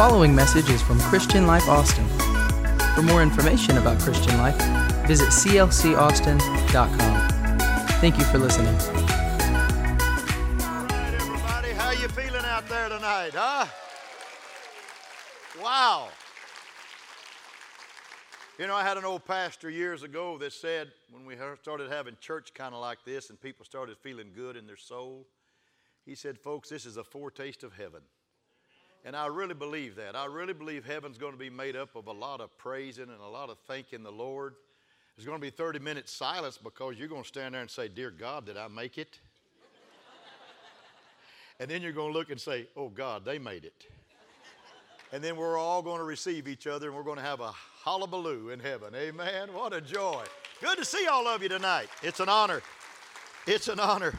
following message is from Christian Life Austin. For more information about Christian Life, visit clcaustin.com. Thank you for listening. All right, everybody, how you feeling out there tonight, huh? Wow. You know, I had an old pastor years ago that said when we started having church kind of like this and people started feeling good in their soul, he said, folks, this is a foretaste of heaven. And I really believe that. I really believe heaven's going to be made up of a lot of praising and a lot of thanking the Lord. There's going to be 30 minutes silence because you're going to stand there and say, Dear God, did I make it? and then you're going to look and say, Oh God, they made it. And then we're all going to receive each other and we're going to have a hullabaloo in heaven. Amen. What a joy. Good to see all of you tonight. It's an honor. It's an honor.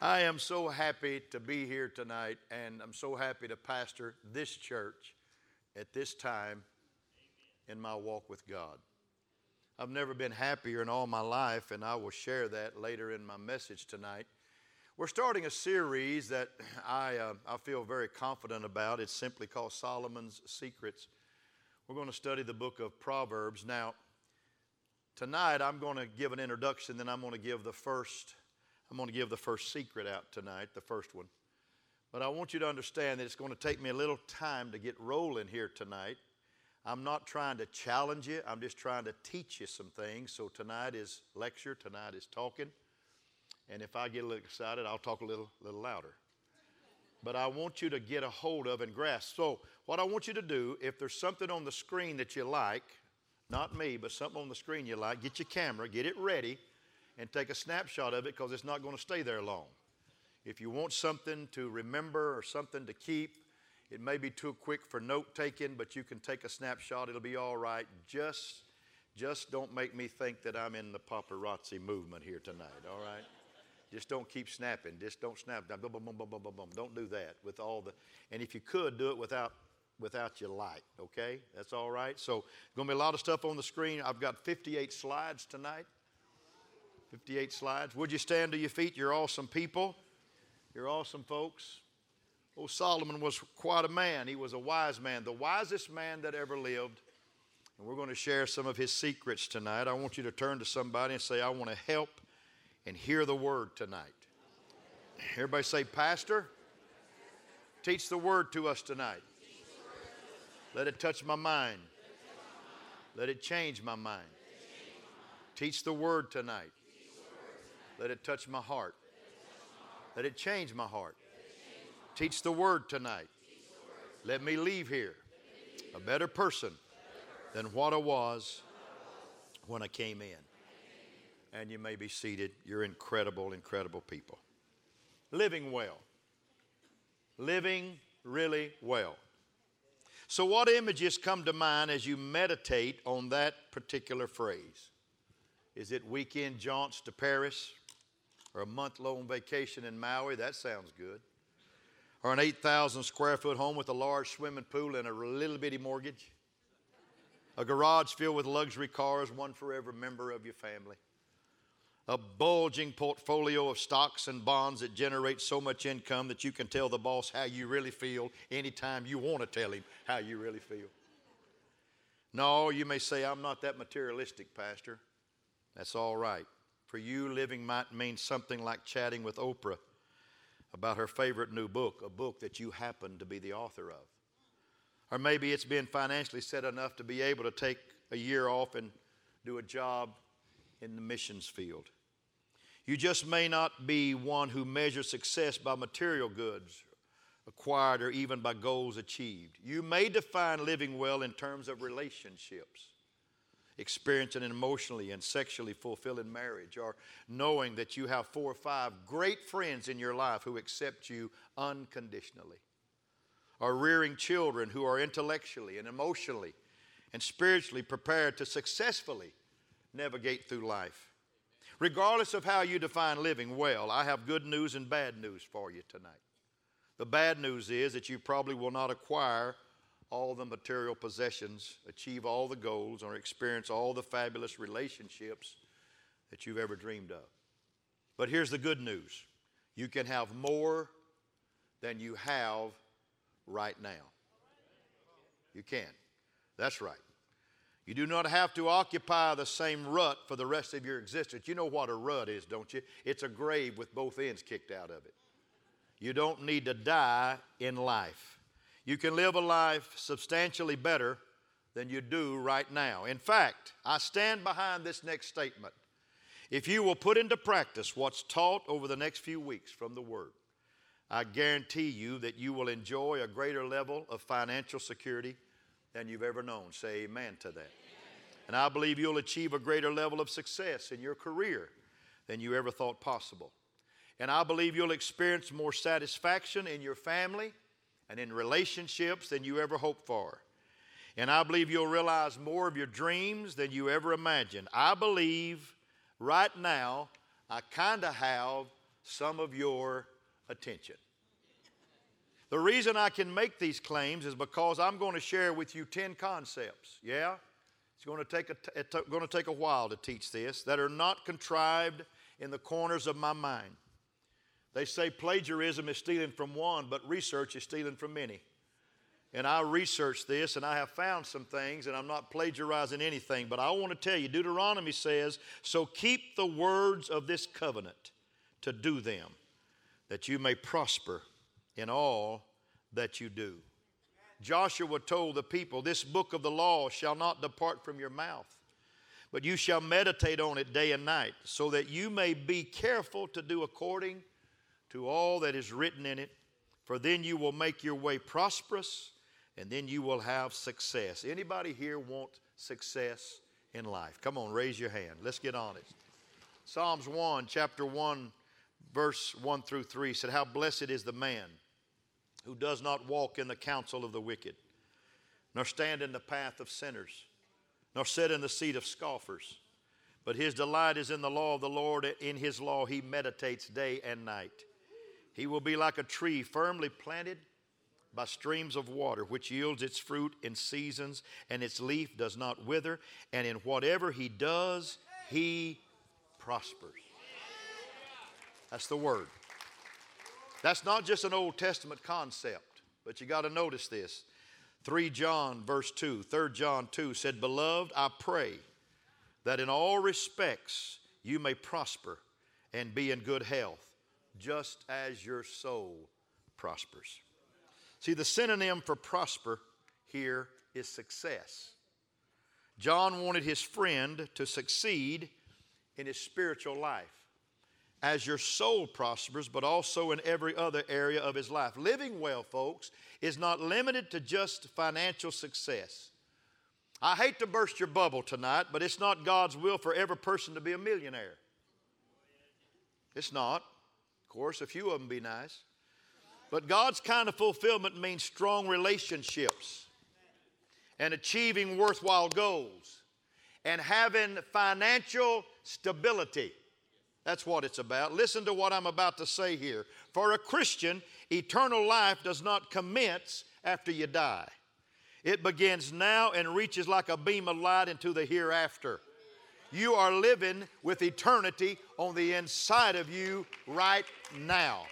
I am so happy to be here tonight, and I'm so happy to pastor this church at this time in my walk with God. I've never been happier in all my life, and I will share that later in my message tonight. We're starting a series that I, uh, I feel very confident about. It's simply called Solomon's Secrets. We're going to study the book of Proverbs. Now, tonight I'm going to give an introduction, then I'm going to give the first I'm going to give the first secret out tonight, the first one. But I want you to understand that it's going to take me a little time to get rolling here tonight. I'm not trying to challenge you, I'm just trying to teach you some things. So tonight is lecture, tonight is talking. And if I get a little excited, I'll talk a little, little louder. But I want you to get a hold of and grasp. So, what I want you to do, if there's something on the screen that you like, not me, but something on the screen you like, get your camera, get it ready and take a snapshot of it because it's not going to stay there long. If you want something to remember or something to keep, it may be too quick for note taking, but you can take a snapshot. It'll be all right. Just, just don't make me think that I'm in the paparazzi movement here tonight, all right? Just don't keep snapping. Just don't snap. Boom, boom, boom, boom, boom, boom. Don't do that with all the. And if you could, do it without without your light. Okay, that's all right. So, going to be a lot of stuff on the screen. I've got 58 slides tonight. 58 slides. Would you stand to your feet? You're awesome people. You're awesome folks. Oh, Solomon was quite a man. He was a wise man, the wisest man that ever lived. And we're going to share some of his secrets tonight. I want you to turn to somebody and say, I want to help and hear the word tonight. Everybody say, Pastor, teach the word to us tonight. Let it touch my mind. Let it change my mind. Teach the word tonight. Let it touch my heart. Let it change my heart. Teach the word tonight. Let me leave here a better person than what I was when I came in. And you may be seated. You're incredible, incredible people. Living well. Living really well. So, what images come to mind as you meditate on that particular phrase? Is it weekend jaunts to Paris? Or a month long vacation in Maui. That sounds good. Or an 8,000 square foot home with a large swimming pool and a little bitty mortgage. A garage filled with luxury cars, one for every member of your family. A bulging portfolio of stocks and bonds that generate so much income that you can tell the boss how you really feel anytime you want to tell him how you really feel. No, you may say, I'm not that materialistic, Pastor. That's all right. For you, living might mean something like chatting with Oprah about her favorite new book, a book that you happen to be the author of. Or maybe it's been financially set enough to be able to take a year off and do a job in the missions field. You just may not be one who measures success by material goods acquired or even by goals achieved. You may define living well in terms of relationships experiencing an emotionally and sexually fulfilling marriage, or knowing that you have four or five great friends in your life who accept you unconditionally, or rearing children who are intellectually and emotionally and spiritually prepared to successfully navigate through life. Regardless of how you define living well, I have good news and bad news for you tonight. The bad news is that you probably will not acquire all the material possessions, achieve all the goals, or experience all the fabulous relationships that you've ever dreamed of. But here's the good news you can have more than you have right now. You can. That's right. You do not have to occupy the same rut for the rest of your existence. You know what a rut is, don't you? It's a grave with both ends kicked out of it. You don't need to die in life. You can live a life substantially better than you do right now. In fact, I stand behind this next statement. If you will put into practice what's taught over the next few weeks from the Word, I guarantee you that you will enjoy a greater level of financial security than you've ever known. Say amen to that. Amen. And I believe you'll achieve a greater level of success in your career than you ever thought possible. And I believe you'll experience more satisfaction in your family and in relationships than you ever hoped for. And I believe you'll realize more of your dreams than you ever imagined. I believe right now I kind of have some of your attention. The reason I can make these claims is because I'm going to share with you 10 concepts. Yeah? It's going to take a, it's going to take a while to teach this that are not contrived in the corners of my mind. They say plagiarism is stealing from one, but research is stealing from many. And I researched this and I have found some things, and I'm not plagiarizing anything, but I want to tell you Deuteronomy says, So keep the words of this covenant to do them that you may prosper in all that you do. Joshua told the people, This book of the law shall not depart from your mouth, but you shall meditate on it day and night, so that you may be careful to do according to all that is written in it. For then you will make your way prosperous, and then you will have success. Anybody here want success in life? Come on, raise your hand. Let's get honest. Psalms 1, chapter 1, verse 1 through 3 said, How blessed is the man who does not walk in the counsel of the wicked, nor stand in the path of sinners, nor sit in the seat of scoffers. But his delight is in the law of the Lord. In his law he meditates day and night. He will be like a tree firmly planted by streams of water, which yields its fruit in seasons, and its leaf does not wither. And in whatever he does, he prospers. That's the word. That's not just an Old Testament concept, but you got to notice this. 3 John, verse 2, 3 John 2 said, Beloved, I pray that in all respects you may prosper and be in good health, just as your soul prospers. See, the synonym for prosper here is success. John wanted his friend to succeed in his spiritual life as your soul prospers, but also in every other area of his life. Living well, folks, is not limited to just financial success. I hate to burst your bubble tonight, but it's not God's will for every person to be a millionaire. It's not. Of course, a few of them be nice. But God's kind of fulfillment means strong relationships and achieving worthwhile goals and having financial stability. That's what it's about. Listen to what I'm about to say here. For a Christian, eternal life does not commence after you die, it begins now and reaches like a beam of light into the hereafter. You are living with eternity on the inside of you right now.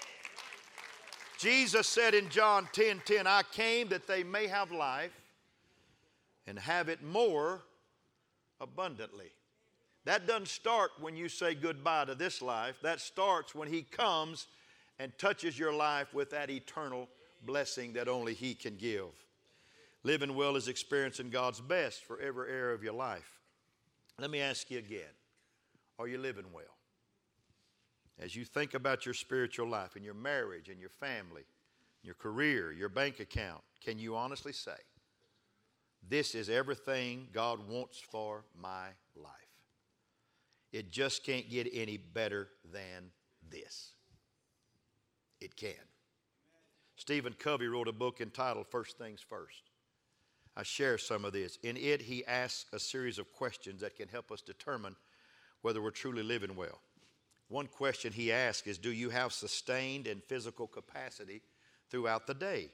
Jesus said in John 10 10, I came that they may have life and have it more abundantly. That doesn't start when you say goodbye to this life. That starts when He comes and touches your life with that eternal blessing that only He can give. Living well is experiencing God's best for every area of your life. Let me ask you again Are you living well? As you think about your spiritual life and your marriage and your family, your career, your bank account, can you honestly say, This is everything God wants for my life? It just can't get any better than this. It can. Stephen Covey wrote a book entitled First Things First. I share some of this. In it, he asks a series of questions that can help us determine whether we're truly living well. One question he asks is Do you have sustained and physical capacity throughout the day?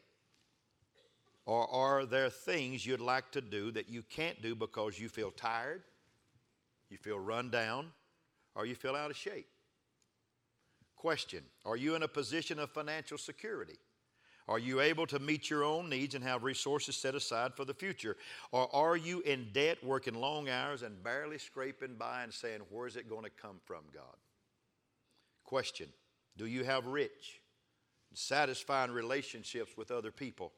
Or are there things you'd like to do that you can't do because you feel tired, you feel run down, or you feel out of shape. Question Are you in a position of financial security? Are you able to meet your own needs and have resources set aside for the future? Or are you in debt, working long hours and barely scraping by and saying, Where is it going to come from, God? Question Do you have rich, satisfying relationships with other people?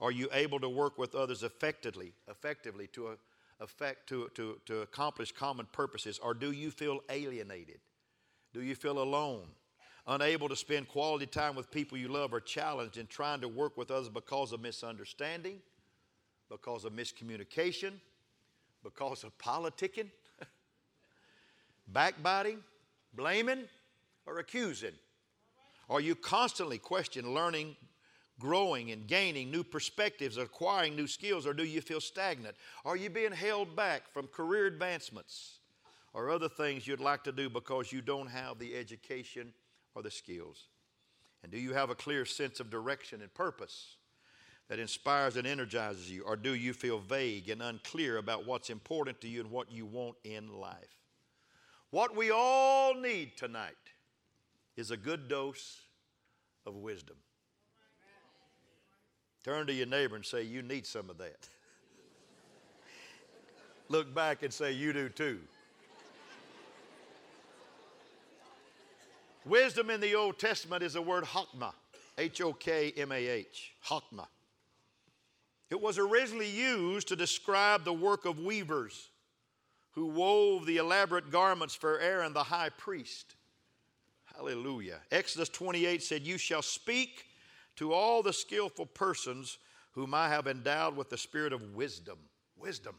Are you able to work with others effectively, effectively to, uh, effect, to, to, to accomplish common purposes? Or do you feel alienated? Do you feel alone? Unable to spend quality time with people you love or challenged in trying to work with others because of misunderstanding, because of miscommunication, because of politicking, backbiting, blaming, or accusing? Are you constantly questioning, learning, growing, and gaining new perspectives, acquiring new skills, or do you feel stagnant? Are you being held back from career advancements or other things you'd like to do because you don't have the education or the skills? And do you have a clear sense of direction and purpose that inspires and energizes you? Or do you feel vague and unclear about what's important to you and what you want in life? What we all need tonight is a good dose of wisdom. Turn to your neighbor and say, You need some of that. Look back and say, You do too. Wisdom in the Old Testament is the word hokmah, H O K M A H, hokmah. It was originally used to describe the work of weavers who wove the elaborate garments for Aaron the high priest. Hallelujah. Exodus 28 said, You shall speak to all the skillful persons whom I have endowed with the spirit of wisdom. Wisdom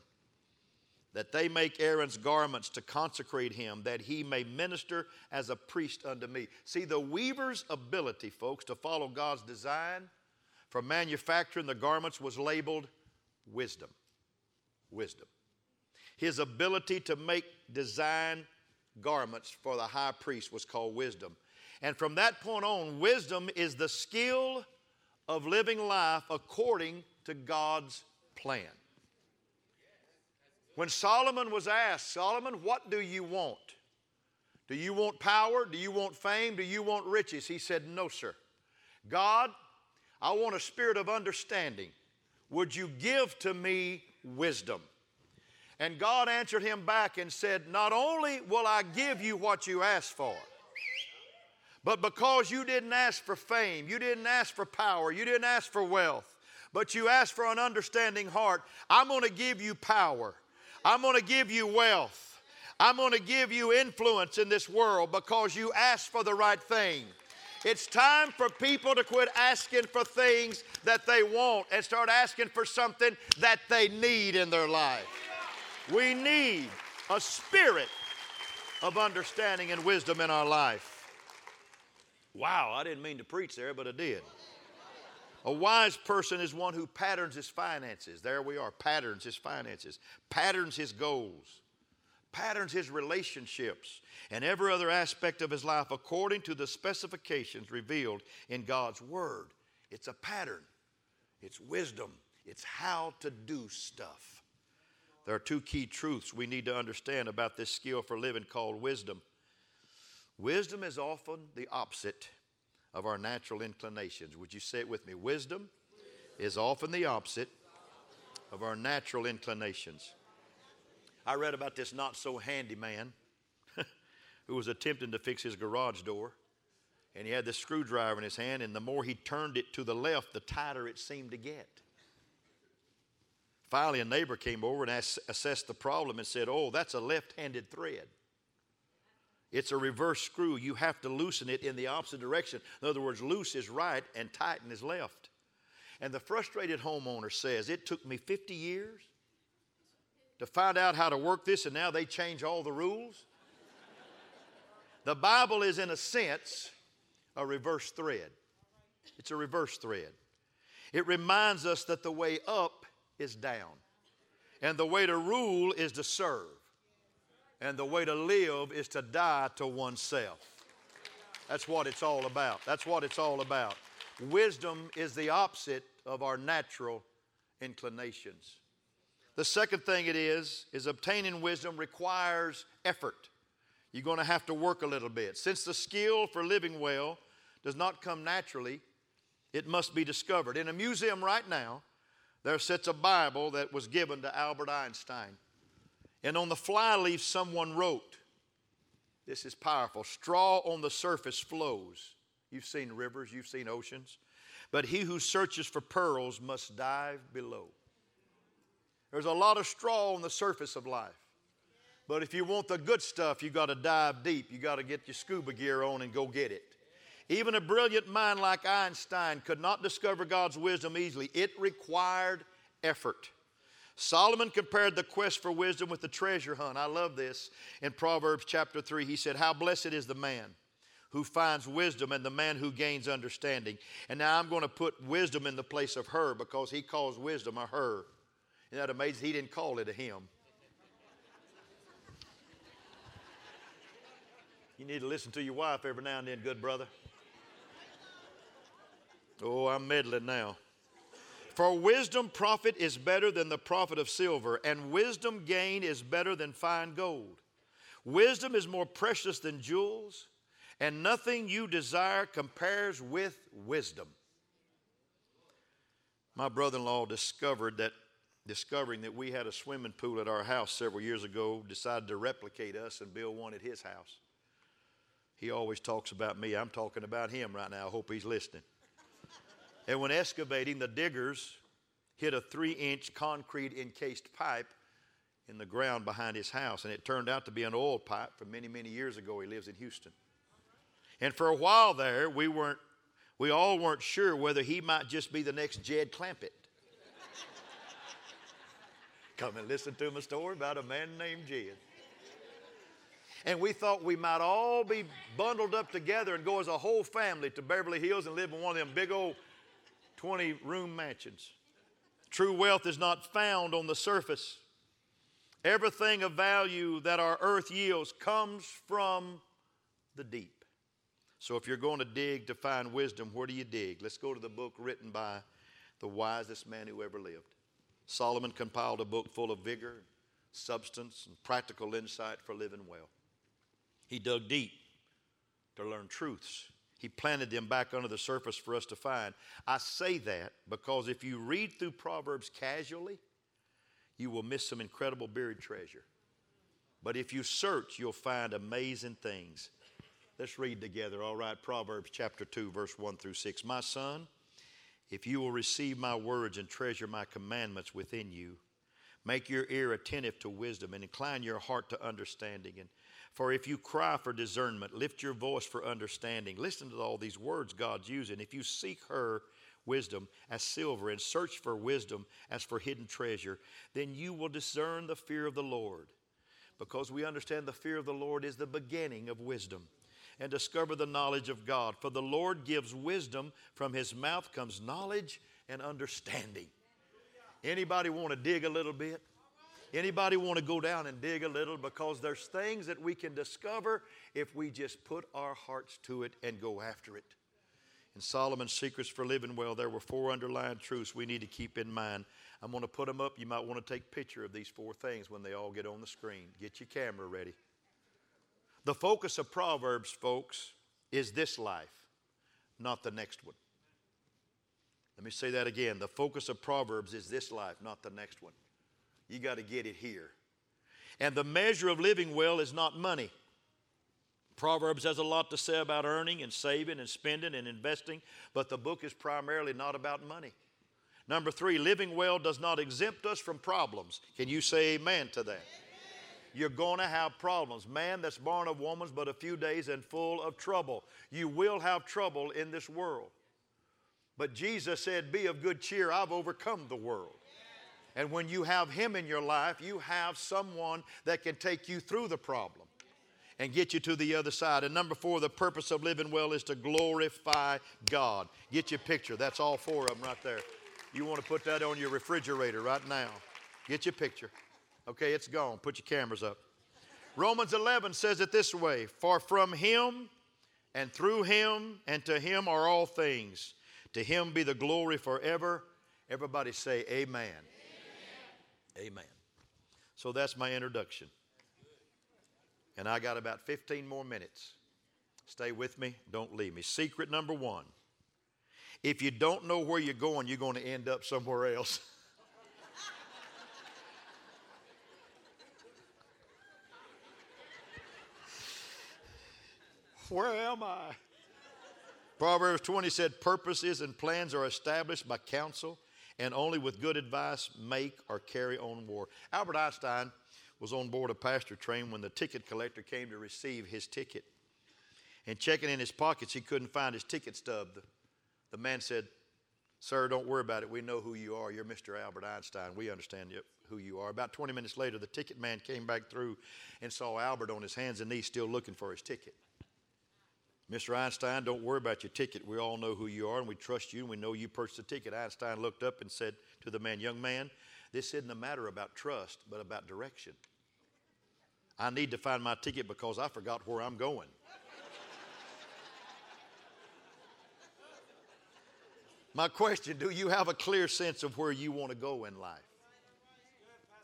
that they make Aaron's garments to consecrate him, that he may minister as a priest unto me. See, the weaver's ability, folks, to follow God's design for manufacturing the garments was labeled wisdom. Wisdom. His ability to make design garments for the high priest was called wisdom. And from that point on, wisdom is the skill of living life according to God's plan. When Solomon was asked, Solomon, what do you want? Do you want power? Do you want fame? Do you want riches? He said, No, sir. God, I want a spirit of understanding. Would you give to me wisdom? And God answered him back and said, Not only will I give you what you asked for, but because you didn't ask for fame, you didn't ask for power, you didn't ask for wealth, but you asked for an understanding heart, I'm going to give you power. I'm going to give you wealth. I'm going to give you influence in this world because you asked for the right thing. It's time for people to quit asking for things that they want and start asking for something that they need in their life. We need a spirit of understanding and wisdom in our life. Wow, I didn't mean to preach there, but I did. A wise person is one who patterns his finances. There we are, patterns his finances, patterns his goals, patterns his relationships, and every other aspect of his life according to the specifications revealed in God's Word. It's a pattern, it's wisdom, it's how to do stuff. There are two key truths we need to understand about this skill for living called wisdom. Wisdom is often the opposite of our natural inclinations. Would you say it with me? Wisdom is often the opposite of our natural inclinations. I read about this not so handy man who was attempting to fix his garage door. And he had this screwdriver in his hand, and the more he turned it to the left, the tighter it seemed to get. Finally, a neighbor came over and assessed the problem and said, Oh, that's a left handed thread. It's a reverse screw. You have to loosen it in the opposite direction. In other words, loose is right and tighten is left. And the frustrated homeowner says, It took me 50 years to find out how to work this, and now they change all the rules. the Bible is, in a sense, a reverse thread. It's a reverse thread. It reminds us that the way up is down, and the way to rule is to serve. And the way to live is to die to oneself. That's what it's all about. That's what it's all about. Wisdom is the opposite of our natural inclinations. The second thing it is, is obtaining wisdom requires effort. You're going to have to work a little bit. Since the skill for living well does not come naturally, It must be discovered. In a museum right now, there sits a Bible that was given to Albert Einstein. And on the flyleaf, someone wrote, This is powerful straw on the surface flows. You've seen rivers, you've seen oceans. But he who searches for pearls must dive below. There's a lot of straw on the surface of life. But if you want the good stuff, you got to dive deep. You got to get your scuba gear on and go get it. Even a brilliant mind like Einstein could not discover God's wisdom easily. It required effort. Solomon compared the quest for wisdom with the treasure hunt. I love this. In Proverbs chapter 3, he said, How blessed is the man who finds wisdom and the man who gains understanding. And now I'm going to put wisdom in the place of her because he calls wisdom a her. Isn't that amazing? He didn't call it a him. You need to listen to your wife every now and then, good brother. Oh, I'm meddling now. For wisdom profit is better than the profit of silver, and wisdom gain is better than fine gold. Wisdom is more precious than jewels, and nothing you desire compares with wisdom. My brother in law discovered that, discovering that we had a swimming pool at our house several years ago, decided to replicate us and build one at his house. He always talks about me. I'm talking about him right now. I hope he's listening. And when excavating, the diggers hit a three inch concrete encased pipe in the ground behind his house, and it turned out to be an oil pipe from many, many years ago. He lives in Houston. And for a while there, we weren't, we all weren't sure whether he might just be the next Jed Clampett. Come and listen to my story about a man named Jed and we thought we might all be bundled up together and go as a whole family to Beverly Hills and live in one of them big old 20 room mansions. True wealth is not found on the surface. Everything of value that our earth yields comes from the deep. So if you're going to dig to find wisdom, where do you dig? Let's go to the book written by the wisest man who ever lived. Solomon compiled a book full of vigor, substance, and practical insight for living well. He dug deep to learn truths. He planted them back under the surface for us to find. I say that because if you read through Proverbs casually, you will miss some incredible buried treasure. But if you search, you'll find amazing things. Let's read together, all right? Proverbs chapter 2, verse 1 through 6. My son, if you will receive my words and treasure my commandments within you, make your ear attentive to wisdom and incline your heart to understanding and for if you cry for discernment, lift your voice for understanding. Listen to all these words God's using. If you seek her, wisdom as silver and search for wisdom as for hidden treasure, then you will discern the fear of the Lord. Because we understand the fear of the Lord is the beginning of wisdom and discover the knowledge of God. For the Lord gives wisdom, from his mouth comes knowledge and understanding. Anybody want to dig a little bit? Anybody want to go down and dig a little because there's things that we can discover if we just put our hearts to it and go after it. In Solomon's Secrets for Living Well, there were four underlying truths we need to keep in mind. I'm going to put them up. You might want to take a picture of these four things when they all get on the screen. Get your camera ready. The focus of Proverbs, folks, is this life, not the next one. Let me say that again. The focus of Proverbs is this life, not the next one. You got to get it here. And the measure of living well is not money. Proverbs has a lot to say about earning and saving and spending and investing, but the book is primarily not about money. Number three, living well does not exempt us from problems. Can you say amen to that? Amen. You're going to have problems. Man that's born of woman's but a few days and full of trouble. You will have trouble in this world. But Jesus said, Be of good cheer, I've overcome the world. And when you have Him in your life, you have someone that can take you through the problem and get you to the other side. And number four, the purpose of living well is to glorify God. Get your picture. That's all four of them right there. You want to put that on your refrigerator right now. Get your picture. Okay, it's gone. Put your cameras up. Romans 11 says it this way For from Him and through Him and to Him are all things. To Him be the glory forever. Everybody say, Amen. Amen. So that's my introduction. And I got about 15 more minutes. Stay with me, don't leave me. Secret number one If you don't know where you're going, you're going to end up somewhere else. where am I? Proverbs 20 said, Purposes and plans are established by counsel, and only with good advice make or carry on war. Albert Einstein was on board a passenger train when the ticket collector came to receive his ticket. And checking in his pockets, he couldn't find his ticket stub. The, the man said, Sir, don't worry about it. We know who you are. You're Mr. Albert Einstein. We understand who you are. About 20 minutes later, the ticket man came back through and saw Albert on his hands and knees still looking for his ticket. Mr. Einstein, don't worry about your ticket. We all know who you are and we trust you and we know you purchased the ticket. Einstein looked up and said to the man, Young man, this isn't a matter about trust, but about direction. I need to find my ticket because I forgot where I'm going. my question do you have a clear sense of where you want to go in life?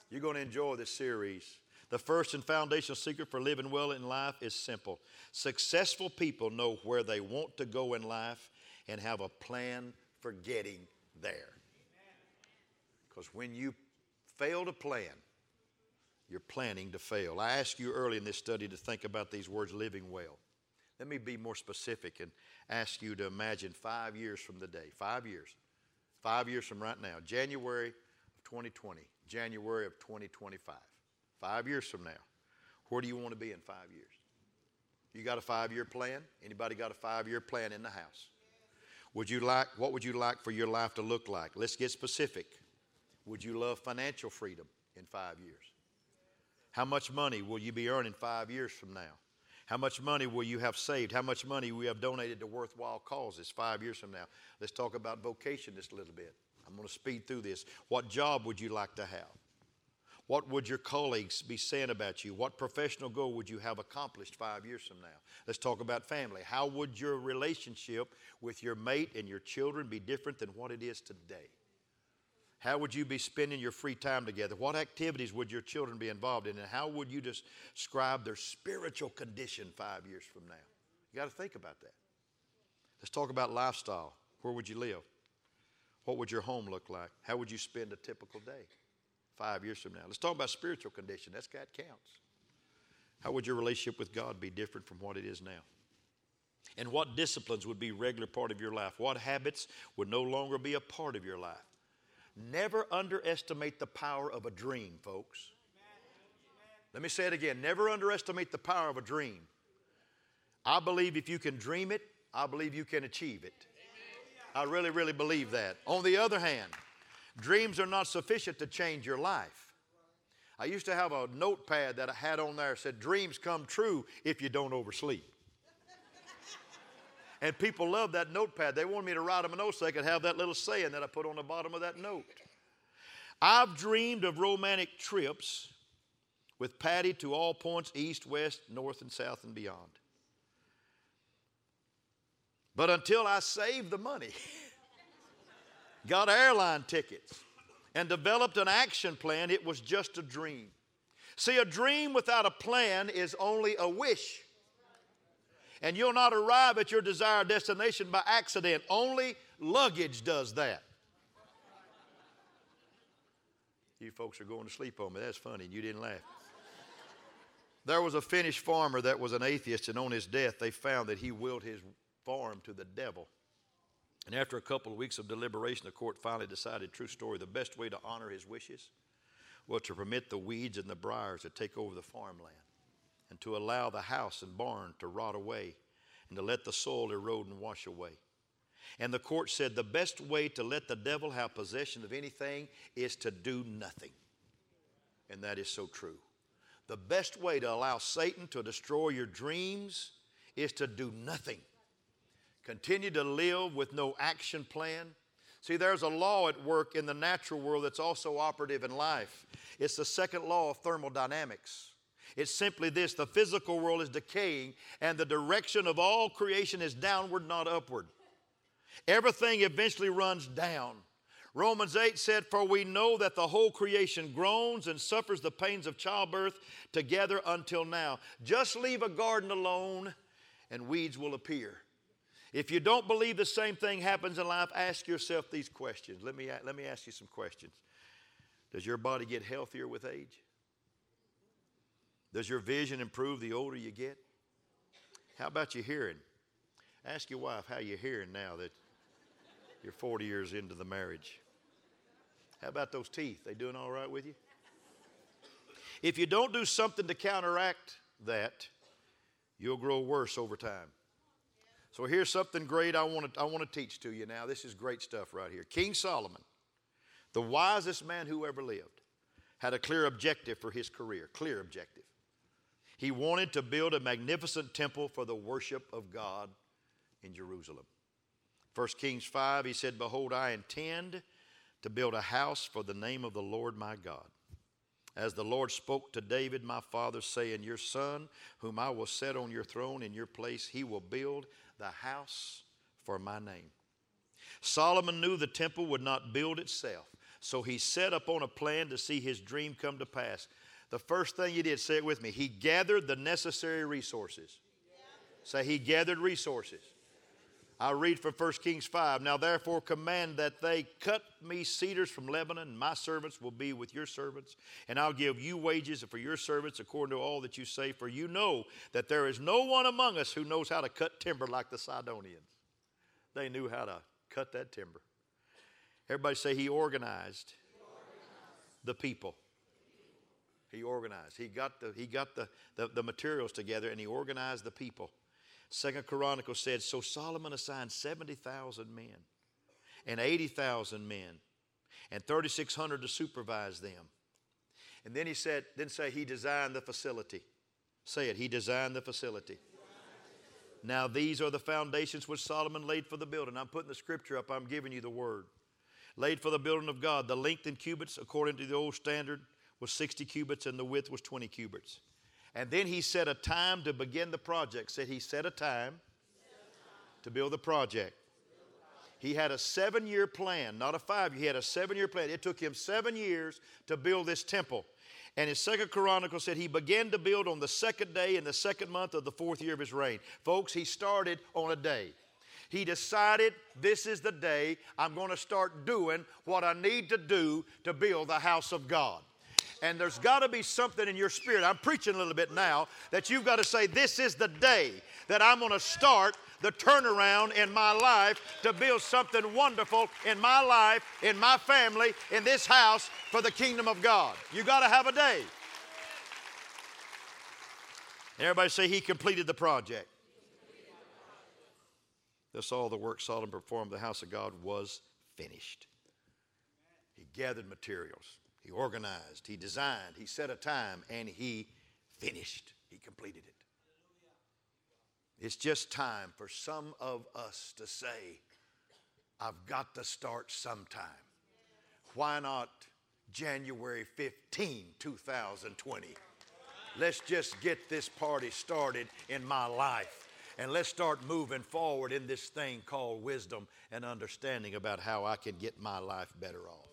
You're going to enjoy this series. The first and foundational secret for living well in life is simple. Successful people know where they want to go in life and have a plan for getting there. Because when you fail to plan, you're planning to fail. I asked you early in this study to think about these words living well. Let me be more specific and ask you to imagine five years from the day, five years, five years from right now, January of 2020, January of 2025. Five years from now, where do you want to be in five years? You got a five-year plan? Anybody got a five-year plan in the house? Would you like what would you like for your life to look like? Let's get specific. Would you love financial freedom in five years? How much money will you be earning five years from now? How much money will you have saved? How much money will you have donated to worthwhile causes five years from now? Let's talk about vocation just a little bit. I'm going to speed through this. What job would you like to have? What would your colleagues be saying about you? What professional goal would you have accomplished five years from now? Let's talk about family. How would your relationship with your mate and your children be different than what it is today? How would you be spending your free time together? What activities would your children be involved in? And how would you describe their spiritual condition five years from now? You got to think about that. Let's talk about lifestyle. Where would you live? What would your home look like? How would you spend a typical day? Five years from now. Let's talk about spiritual condition. That's that counts. How would your relationship with God be different from what it is now? And what disciplines would be regular part of your life? What habits would no longer be a part of your life? Never underestimate the power of a dream, folks. Let me say it again. Never underestimate the power of a dream. I believe if you can dream it, I believe you can achieve it. I really, really believe that. On the other hand, Dreams are not sufficient to change your life. I used to have a notepad that I had on there said, Dreams come true if you don't oversleep. and people love that notepad. They wanted me to write them a note so they could have that little saying that I put on the bottom of that note. I've dreamed of romantic trips with Patty to all points east, west, north, and south, and beyond. But until I save the money, got airline tickets, and developed an action plan, it was just a dream. See, a dream without a plan is only a wish. And you'll not arrive at your desired destination by accident. Only luggage does that. You folks are going to sleep on me. That's funny. You didn't laugh. There was a Finnish farmer that was an atheist, and on his death, they found that he willed his farm to the devil. And after a couple of weeks of deliberation, the court finally decided, true story, the best way to honor his wishes was to permit the weeds and the briars to take over the farmland and to allow the house and barn to rot away and to let the soil erode and wash away. And the court said the best way to let the devil have possession of anything is to do nothing. And that is so true. The best way to allow Satan to destroy your dreams is to do nothing continue to live with no action plan. See, there's a law at work in the natural world that's also operative in life. It's the second law of thermodynamics. It's simply this the physical world is decaying, and the direction of all creation is downward, not upward. Everything eventually runs down. Romans 8 said, For we know that the whole creation groans and suffers the pains of childbirth together until now. Just leave a garden alone, and weeds will appear. If you don't believe the same thing happens in life, ask yourself these questions. Let me, let me ask you some questions. Does your body get healthier with age? Does your vision improve the older you get? How about your hearing? Ask your wife how you're hearing now that you're 40 years into the marriage. How about those teeth? They doing all right with you? If you don't do something to counteract that, you'll grow worse over time. So here's something great I want to I want to teach to you now. This is great stuff right here. King Solomon, the wisest man who ever lived, had a clear objective for his career, clear objective. He wanted to build a magnificent temple for the worship of God in Jerusalem. 1 Kings 5, he said, Behold, I intend to build a house for the name of the Lord my God as the Lord spoke to David, my father, saying, Your son, whom I will set on your throne in your place, he will build the house for my name. Solomon knew the temple would not build itself, so he set up on a plan to see his dream come to pass. The first thing he did, say it with me, he gathered the necessary resources. Say, he gathered resources. I read from 1 Kings 5. Now therefore command that they cut me cedars from Lebanon, my servants will be with your servants, and I'll give you wages for your servants according to all that you say, for you know that there is no one among us who knows how to cut timber like the Sidonians. They knew how to cut that timber. Everybody say he organized, he organized. the people. He organized. He got the, he got the, the, the materials together and he organized the people. Second Chronicles said, So Solomon assigned 70,000 men and 80,000 men and 3,600 to supervise them. And then he said, then say he designed the facility. Say it, he designed the facility. Now these are the foundations which Solomon laid for the building. I'm putting the scripture up, I'm giving you the word. Laid for the building of God. The length in cubits, according to the old standard, was 60 cubits, and the width was 20 cubits. And then he set a time to begin the project. Said he set a time to build the project. He had a seven year plan, not a five-year. He had a seven year plan. It took him seven years to build this temple. And his second chronicle said he began to build on the second day in the second month of the fourth year of his reign. Folks, he started on a day. He decided this is the day I'm going to start doing what I need to do to build the house of God. And there's got to be something in your spirit. I'm preaching a little bit now that you've got to say, This is the day that I'm going to start the turnaround in my life to build something wonderful in my life, in my family, in this house for the kingdom of God. You got to have a day. Everybody say he completed the project. That's all the work Solomon performed. The house of God was finished. He gathered materials. He organized, he designed, he set a time, and he finished. He completed it. It's just time for some of us to say, I've got to start sometime. Why not January 15, 2020? Let's just get this party started in my life. And let's start moving forward in this thing called wisdom and understanding about how I can get my life better off.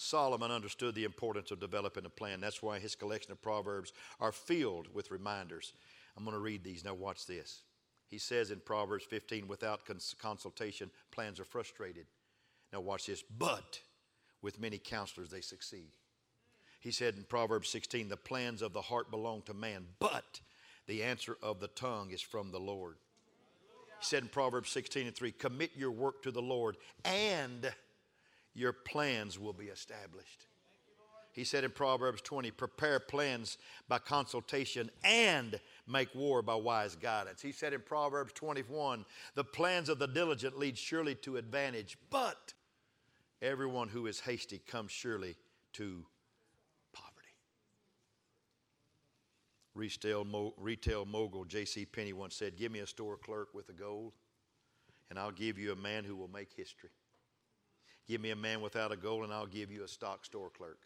Solomon understood the importance of developing a plan. That's why his collection of Proverbs are filled with reminders. I'm going to read these. Now, watch this. He says in Proverbs 15, without cons- consultation, plans are frustrated. Now, watch this. But with many counselors, they succeed. He said in Proverbs 16, the plans of the heart belong to man, but the answer of the tongue is from the Lord. He said in Proverbs 16 and 3, commit your work to the Lord and your plans will be established. He said in Proverbs 20, prepare plans by consultation and make war by wise guidance. He said in Proverbs 21, the plans of the diligent lead surely to advantage, but everyone who is hasty comes surely to poverty. Retail, mo- retail mogul J.C. Penney once said, Give me a store clerk with a gold, and I'll give you a man who will make history. Give me a man without a goal, and I'll give you a stock store clerk.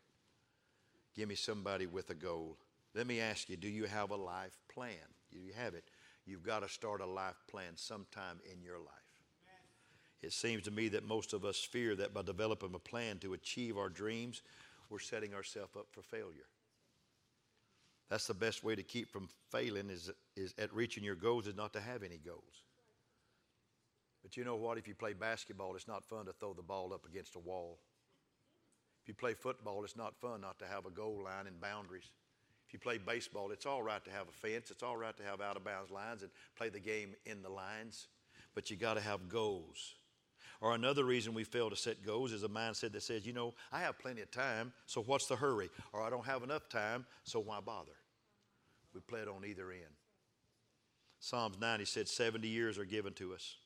Give me somebody with a goal. Let me ask you do you have a life plan? Do you have it? You've got to start a life plan sometime in your life. It seems to me that most of us fear that by developing a plan to achieve our dreams, we're setting ourselves up for failure. That's the best way to keep from failing is, is at reaching your goals is not to have any goals. But you know what? If you play basketball, it's not fun to throw the ball up against a wall. If you play football, it's not fun not to have a goal line and boundaries. If you play baseball, it's all right to have a fence. It's all right to have out of bounds lines and play the game in the lines. But you got to have goals. Or another reason we fail to set goals is a mindset that says, you know, I have plenty of time, so what's the hurry? Or I don't have enough time, so why bother? We play it on either end. Psalms 90 said 70 years are given to us.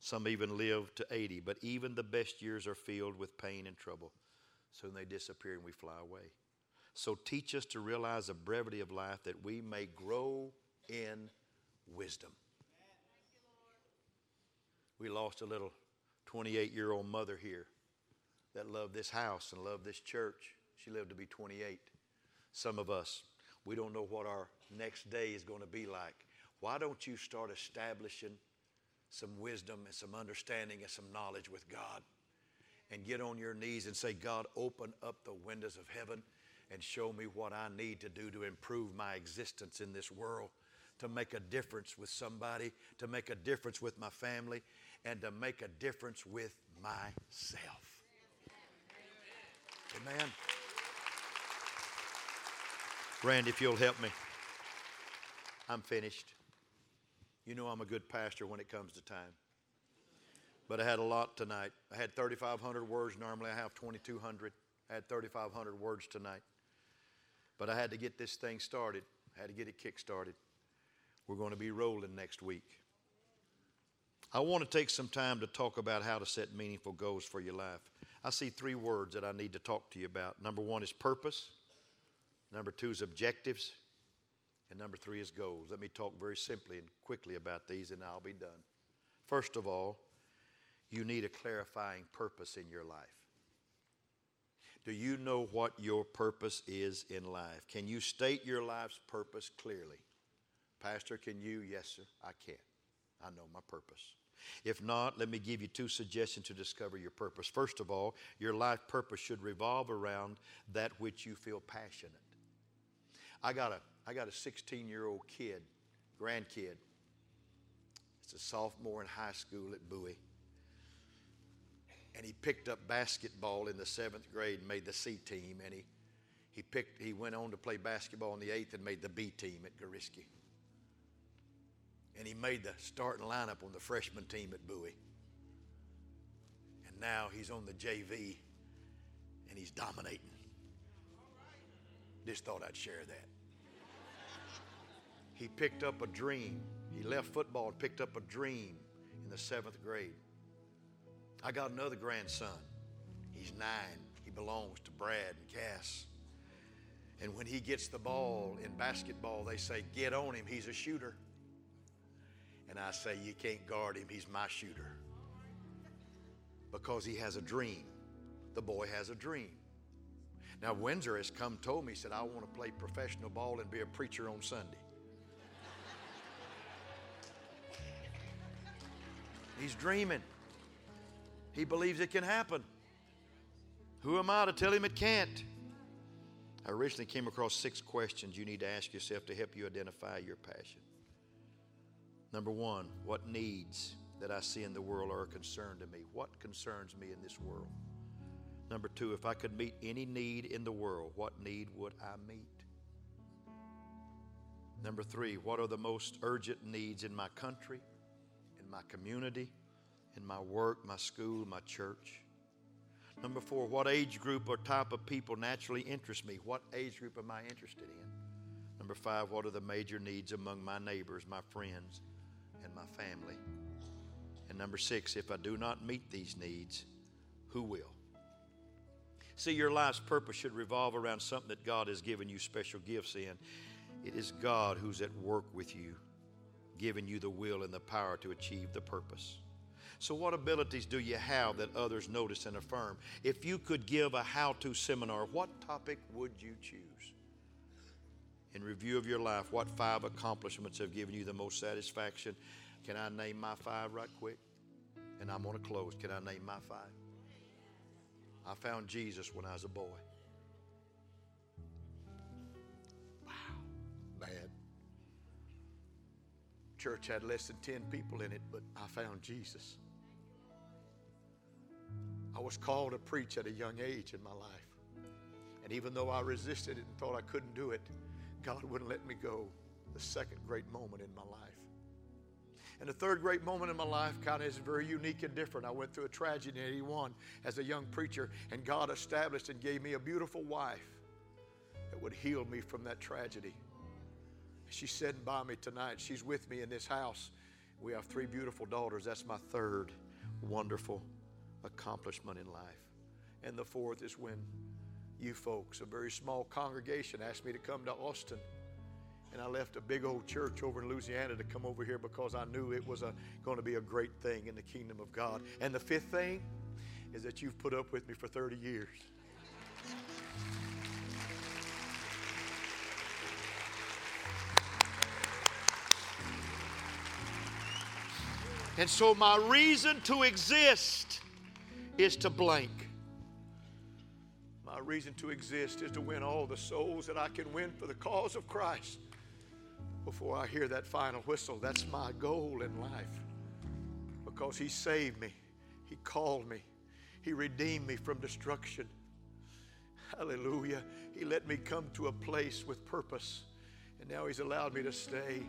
Some even live to 80, but even the best years are filled with pain and trouble. Soon they disappear and we fly away. So teach us to realize the brevity of life that we may grow in wisdom. We lost a little 28 year old mother here that loved this house and loved this church. She lived to be 28. Some of us, we don't know what our next day is going to be like. Why don't you start establishing some wisdom and some understanding and some knowledge with God? And get on your knees and say, God, open up the windows of heaven and show me what I need to do to improve my existence in this world, to make a difference with somebody, to make a difference with my family, and to make a difference with myself. Amen. Randy, if you'll help me. I'm finished. You know I'm a good pastor when it comes to time. But I had a lot tonight. I had 3,500 words. Normally I have 2,200. I had 3,500 words tonight. But I had to get this thing started. I had to get it kick started. We're going to be rolling next week. I want to take some time to talk about how to set meaningful goals for your life. I see three words that I need to talk to you about. Number one is purpose, number two is objectives, and number three is goals. Let me talk very simply and quickly about these, and I'll be done. First of all, you need a clarifying purpose in your life. Do you know what your purpose is in life? Can you state your life's purpose clearly? Pastor, can you? Yes, sir, I can. I know my purpose. If not, let me give you two suggestions to discover your purpose. First of all, your life purpose should revolve around that which you feel passionate. I got a I got a 16 year old kid, grandkid. It's a sophomore in high school at Bowie. And he picked up basketball in the seventh grade and made the C team. And he, he, picked, he went on to play basketball in the eighth and made the B team at Gorzycki. And he made the starting lineup on the freshman team at Bowie. And now he's on the JV and he's dominating. Just thought I'd share that he picked up a dream. He left football and picked up a dream in the seventh grade. I got another grandson. He's nine. He belongs to Brad and Cass. And when he gets the ball in basketball, they say, Get on him. He's a shooter. And I say, You can't guard him. He's my shooter. Because he has a dream. The boy has a dream. Now, Windsor has come told me, said, I want to play professional ball and be a preacher on Sunday. He's dreaming. He believes it can happen. Who am I to tell him it can't? I originally came across six questions you need to ask yourself to help you identify your passion. Number one, what needs that I see in the world are a concern to me? What concerns me in this world? Number two, if I could meet any need in the world, what need would I meet? Number three, what are the most urgent needs in my country, in my community, in my work, my school, my church. Number four, what age group or type of people naturally interest me? What age group am I interested in? Number five, what are the major needs among my neighbors, my friends, and my family? And number six, if I do not meet these needs, who will? See, your life's purpose should revolve around something that God has given you special gifts in. It is God who's at work with you given you the will and the power to achieve the purpose. So, what abilities do you have that others notice and affirm? If you could give a how to seminar, what topic would you choose? In review of your life, what five accomplishments have given you the most satisfaction? Can I name my five right quick? And I'm going to close. Can I name my five? I found Jesus when I was a boy. Church had less than 10 people in it, but I found Jesus. I was called to preach at a young age in my life. And even though I resisted it and thought I couldn't do it, God wouldn't let me go. The second great moment in my life. And the third great moment in my life kind of is very unique and different. I went through a tragedy in 81 as a young preacher, and God established and gave me a beautiful wife that would heal me from that tragedy. She's sitting by me tonight. She's with me in this house. We have three beautiful daughters. That's my third wonderful accomplishment in life. And the fourth is when you folks, a very small congregation, asked me to come to Austin. And I left a big old church over in Louisiana to come over here because I knew it was a, going to be a great thing in the kingdom of God. And the fifth thing is that you've put up with me for 30 years. And so my reason to exist is to blank. My reason to exist is to win all the souls that I can win for the cause of Christ before I hear that final whistle. That's my goal in life. Because He saved me, He called me, He redeemed me from destruction. Hallelujah. He let me come to a place with purpose, and now He's allowed me to stay.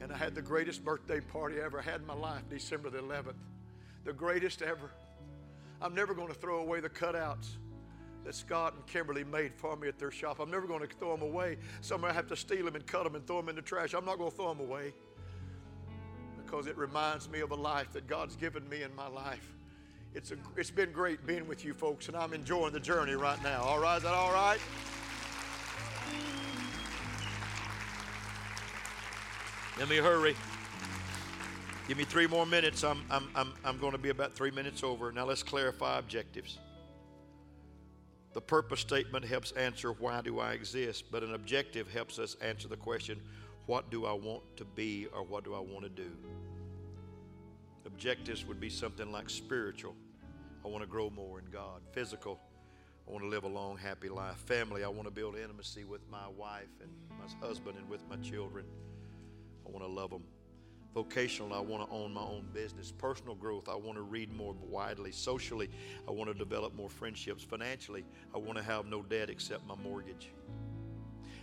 And I had the greatest birthday party I ever had in my life, December the 11th. The greatest ever. I'm never going to throw away the cutouts that Scott and Kimberly made for me at their shop. I'm never going to throw them away. Somewhere I have to steal them and cut them and throw them in the trash. I'm not going to throw them away because it reminds me of a life that God's given me in my life. It's, a, it's been great being with you folks, and I'm enjoying the journey right now. All right, is that all right? Let me hurry. Give me three more minutes. I'm, I'm, I'm, I'm going to be about three minutes over. Now let's clarify objectives. The purpose statement helps answer why do I exist, but an objective helps us answer the question what do I want to be or what do I want to do? Objectives would be something like spiritual. I want to grow more in God. Physical. I want to live a long, happy life. Family. I want to build intimacy with my wife and my husband and with my children. I want to love them. Vocational, I want to own my own business. Personal growth, I want to read more widely. Socially, I want to develop more friendships. Financially, I want to have no debt except my mortgage.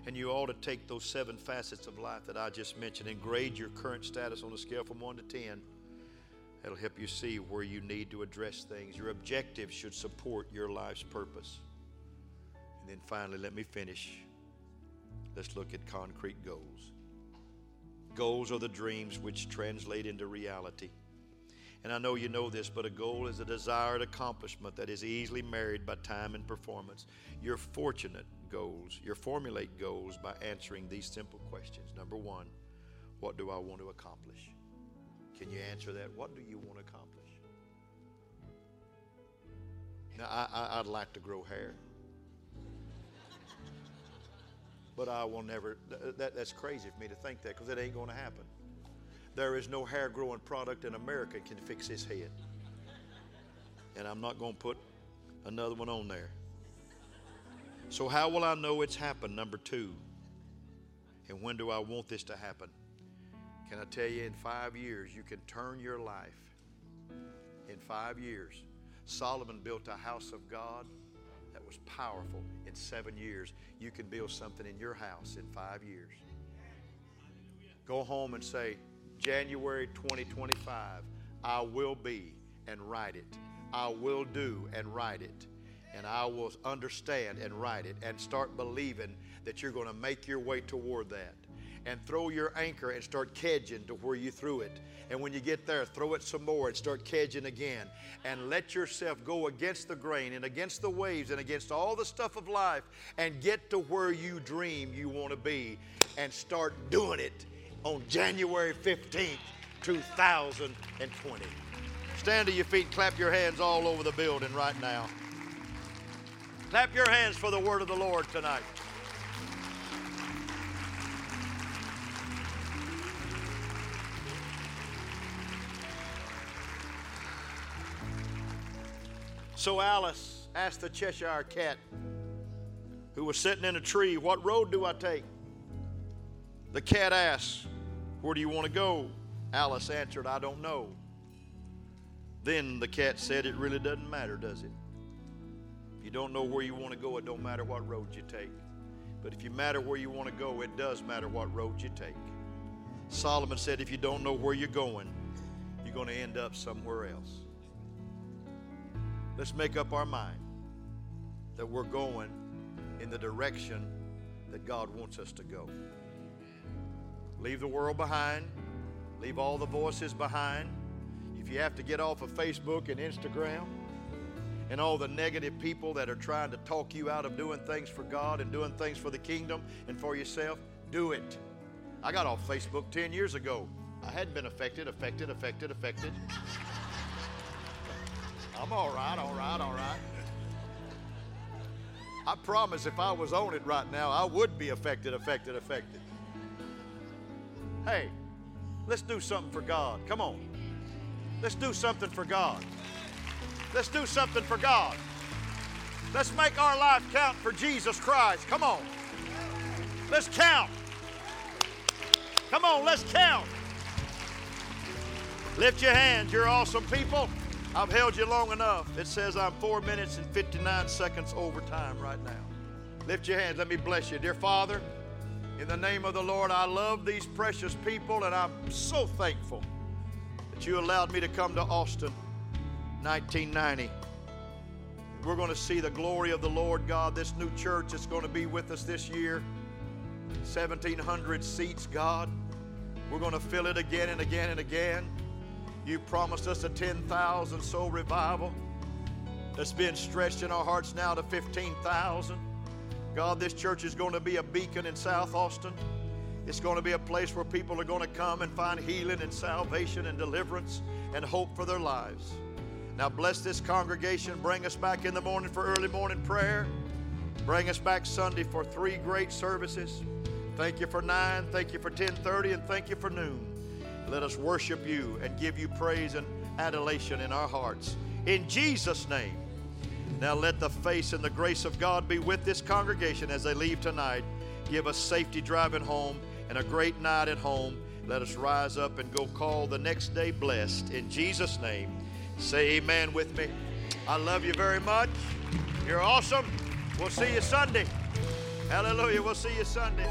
And you ought to take those seven facets of life that I just mentioned and grade your current status on a scale from 1 to 10. It'll help you see where you need to address things. Your objectives should support your life's purpose. And then finally, let me finish. Let's look at concrete goals. Goals are the dreams which translate into reality. And I know you know this, but a goal is a desired accomplishment that is easily married by time and performance. You're fortunate goals. You formulate goals by answering these simple questions. Number one, what do I want to accomplish? Can you answer that? What do you want to accomplish? Now, I, I, would like to grow hair. But I will never, that, that's crazy for me to think that because it ain't going to happen. There is no hair growing product in America can fix his head. And I'm not going to put another one on there. So, how will I know it's happened? Number two. And when do I want this to happen? Can I tell you, in five years, you can turn your life. In five years, Solomon built a house of God powerful in seven years. You can build something in your house in five years. Go home and say, January 2025, I will be and write it. I will do and write it. And I will understand and write it and start believing that you're going to make your way toward that and throw your anchor and start kedging to where you threw it. And when you get there, throw it some more and start kedging again. And let yourself go against the grain and against the waves and against all the stuff of life and get to where you dream you want to be and start doing it on January 15th, 2020. Stand to your feet, clap your hands all over the building right now. Clap your hands for the word of the Lord tonight. So Alice asked the Cheshire cat, who was sitting in a tree, What road do I take? The cat asked, Where do you want to go? Alice answered, I don't know. Then the cat said, It really doesn't matter, does it? If you don't know where you want to go, it don't matter what road you take. But if you matter where you want to go, it does matter what road you take. Solomon said, If you don't know where you're going, you're going to end up somewhere else. Let's make up our mind that we're going in the direction that God wants us to go. Leave the world behind, leave all the voices behind. If you have to get off of Facebook and Instagram and all the negative people that are trying to talk you out of doing things for God and doing things for the kingdom and for yourself, do it. I got off Facebook 10 years ago. I hadn't been affected, affected, affected, affected. I'm all right, all right, all right. I promise if I was on it right now, I would be affected, affected, affected. Hey, let's do something for God. Come on. Let's do something for God. Let's do something for God. Let's make our life count for Jesus Christ. Come on. Let's count. Come on, let's count. Lift your hands. You're awesome people. I've held you long enough. It says I'm four minutes and 59 seconds over time right now. Lift your hands. Let me bless you. Dear Father, in the name of the Lord, I love these precious people and I'm so thankful that you allowed me to come to Austin 1990. We're going to see the glory of the Lord God. This new church is going to be with us this year. 1,700 seats, God. We're going to fill it again and again and again. You promised us a 10,000 soul revival that's been stretched in our hearts now to 15,000. God, this church is going to be a beacon in South Austin. It's going to be a place where people are going to come and find healing and salvation and deliverance and hope for their lives. Now, bless this congregation. Bring us back in the morning for early morning prayer. Bring us back Sunday for three great services. Thank you for 9, thank you for 10:30 and thank you for noon. Let us worship you and give you praise and adulation in our hearts. In Jesus' name. Now let the face and the grace of God be with this congregation as they leave tonight. Give us safety driving home and a great night at home. Let us rise up and go call the next day blessed. In Jesus' name, say amen with me. I love you very much. You're awesome. We'll see you Sunday. Hallelujah. We'll see you Sunday.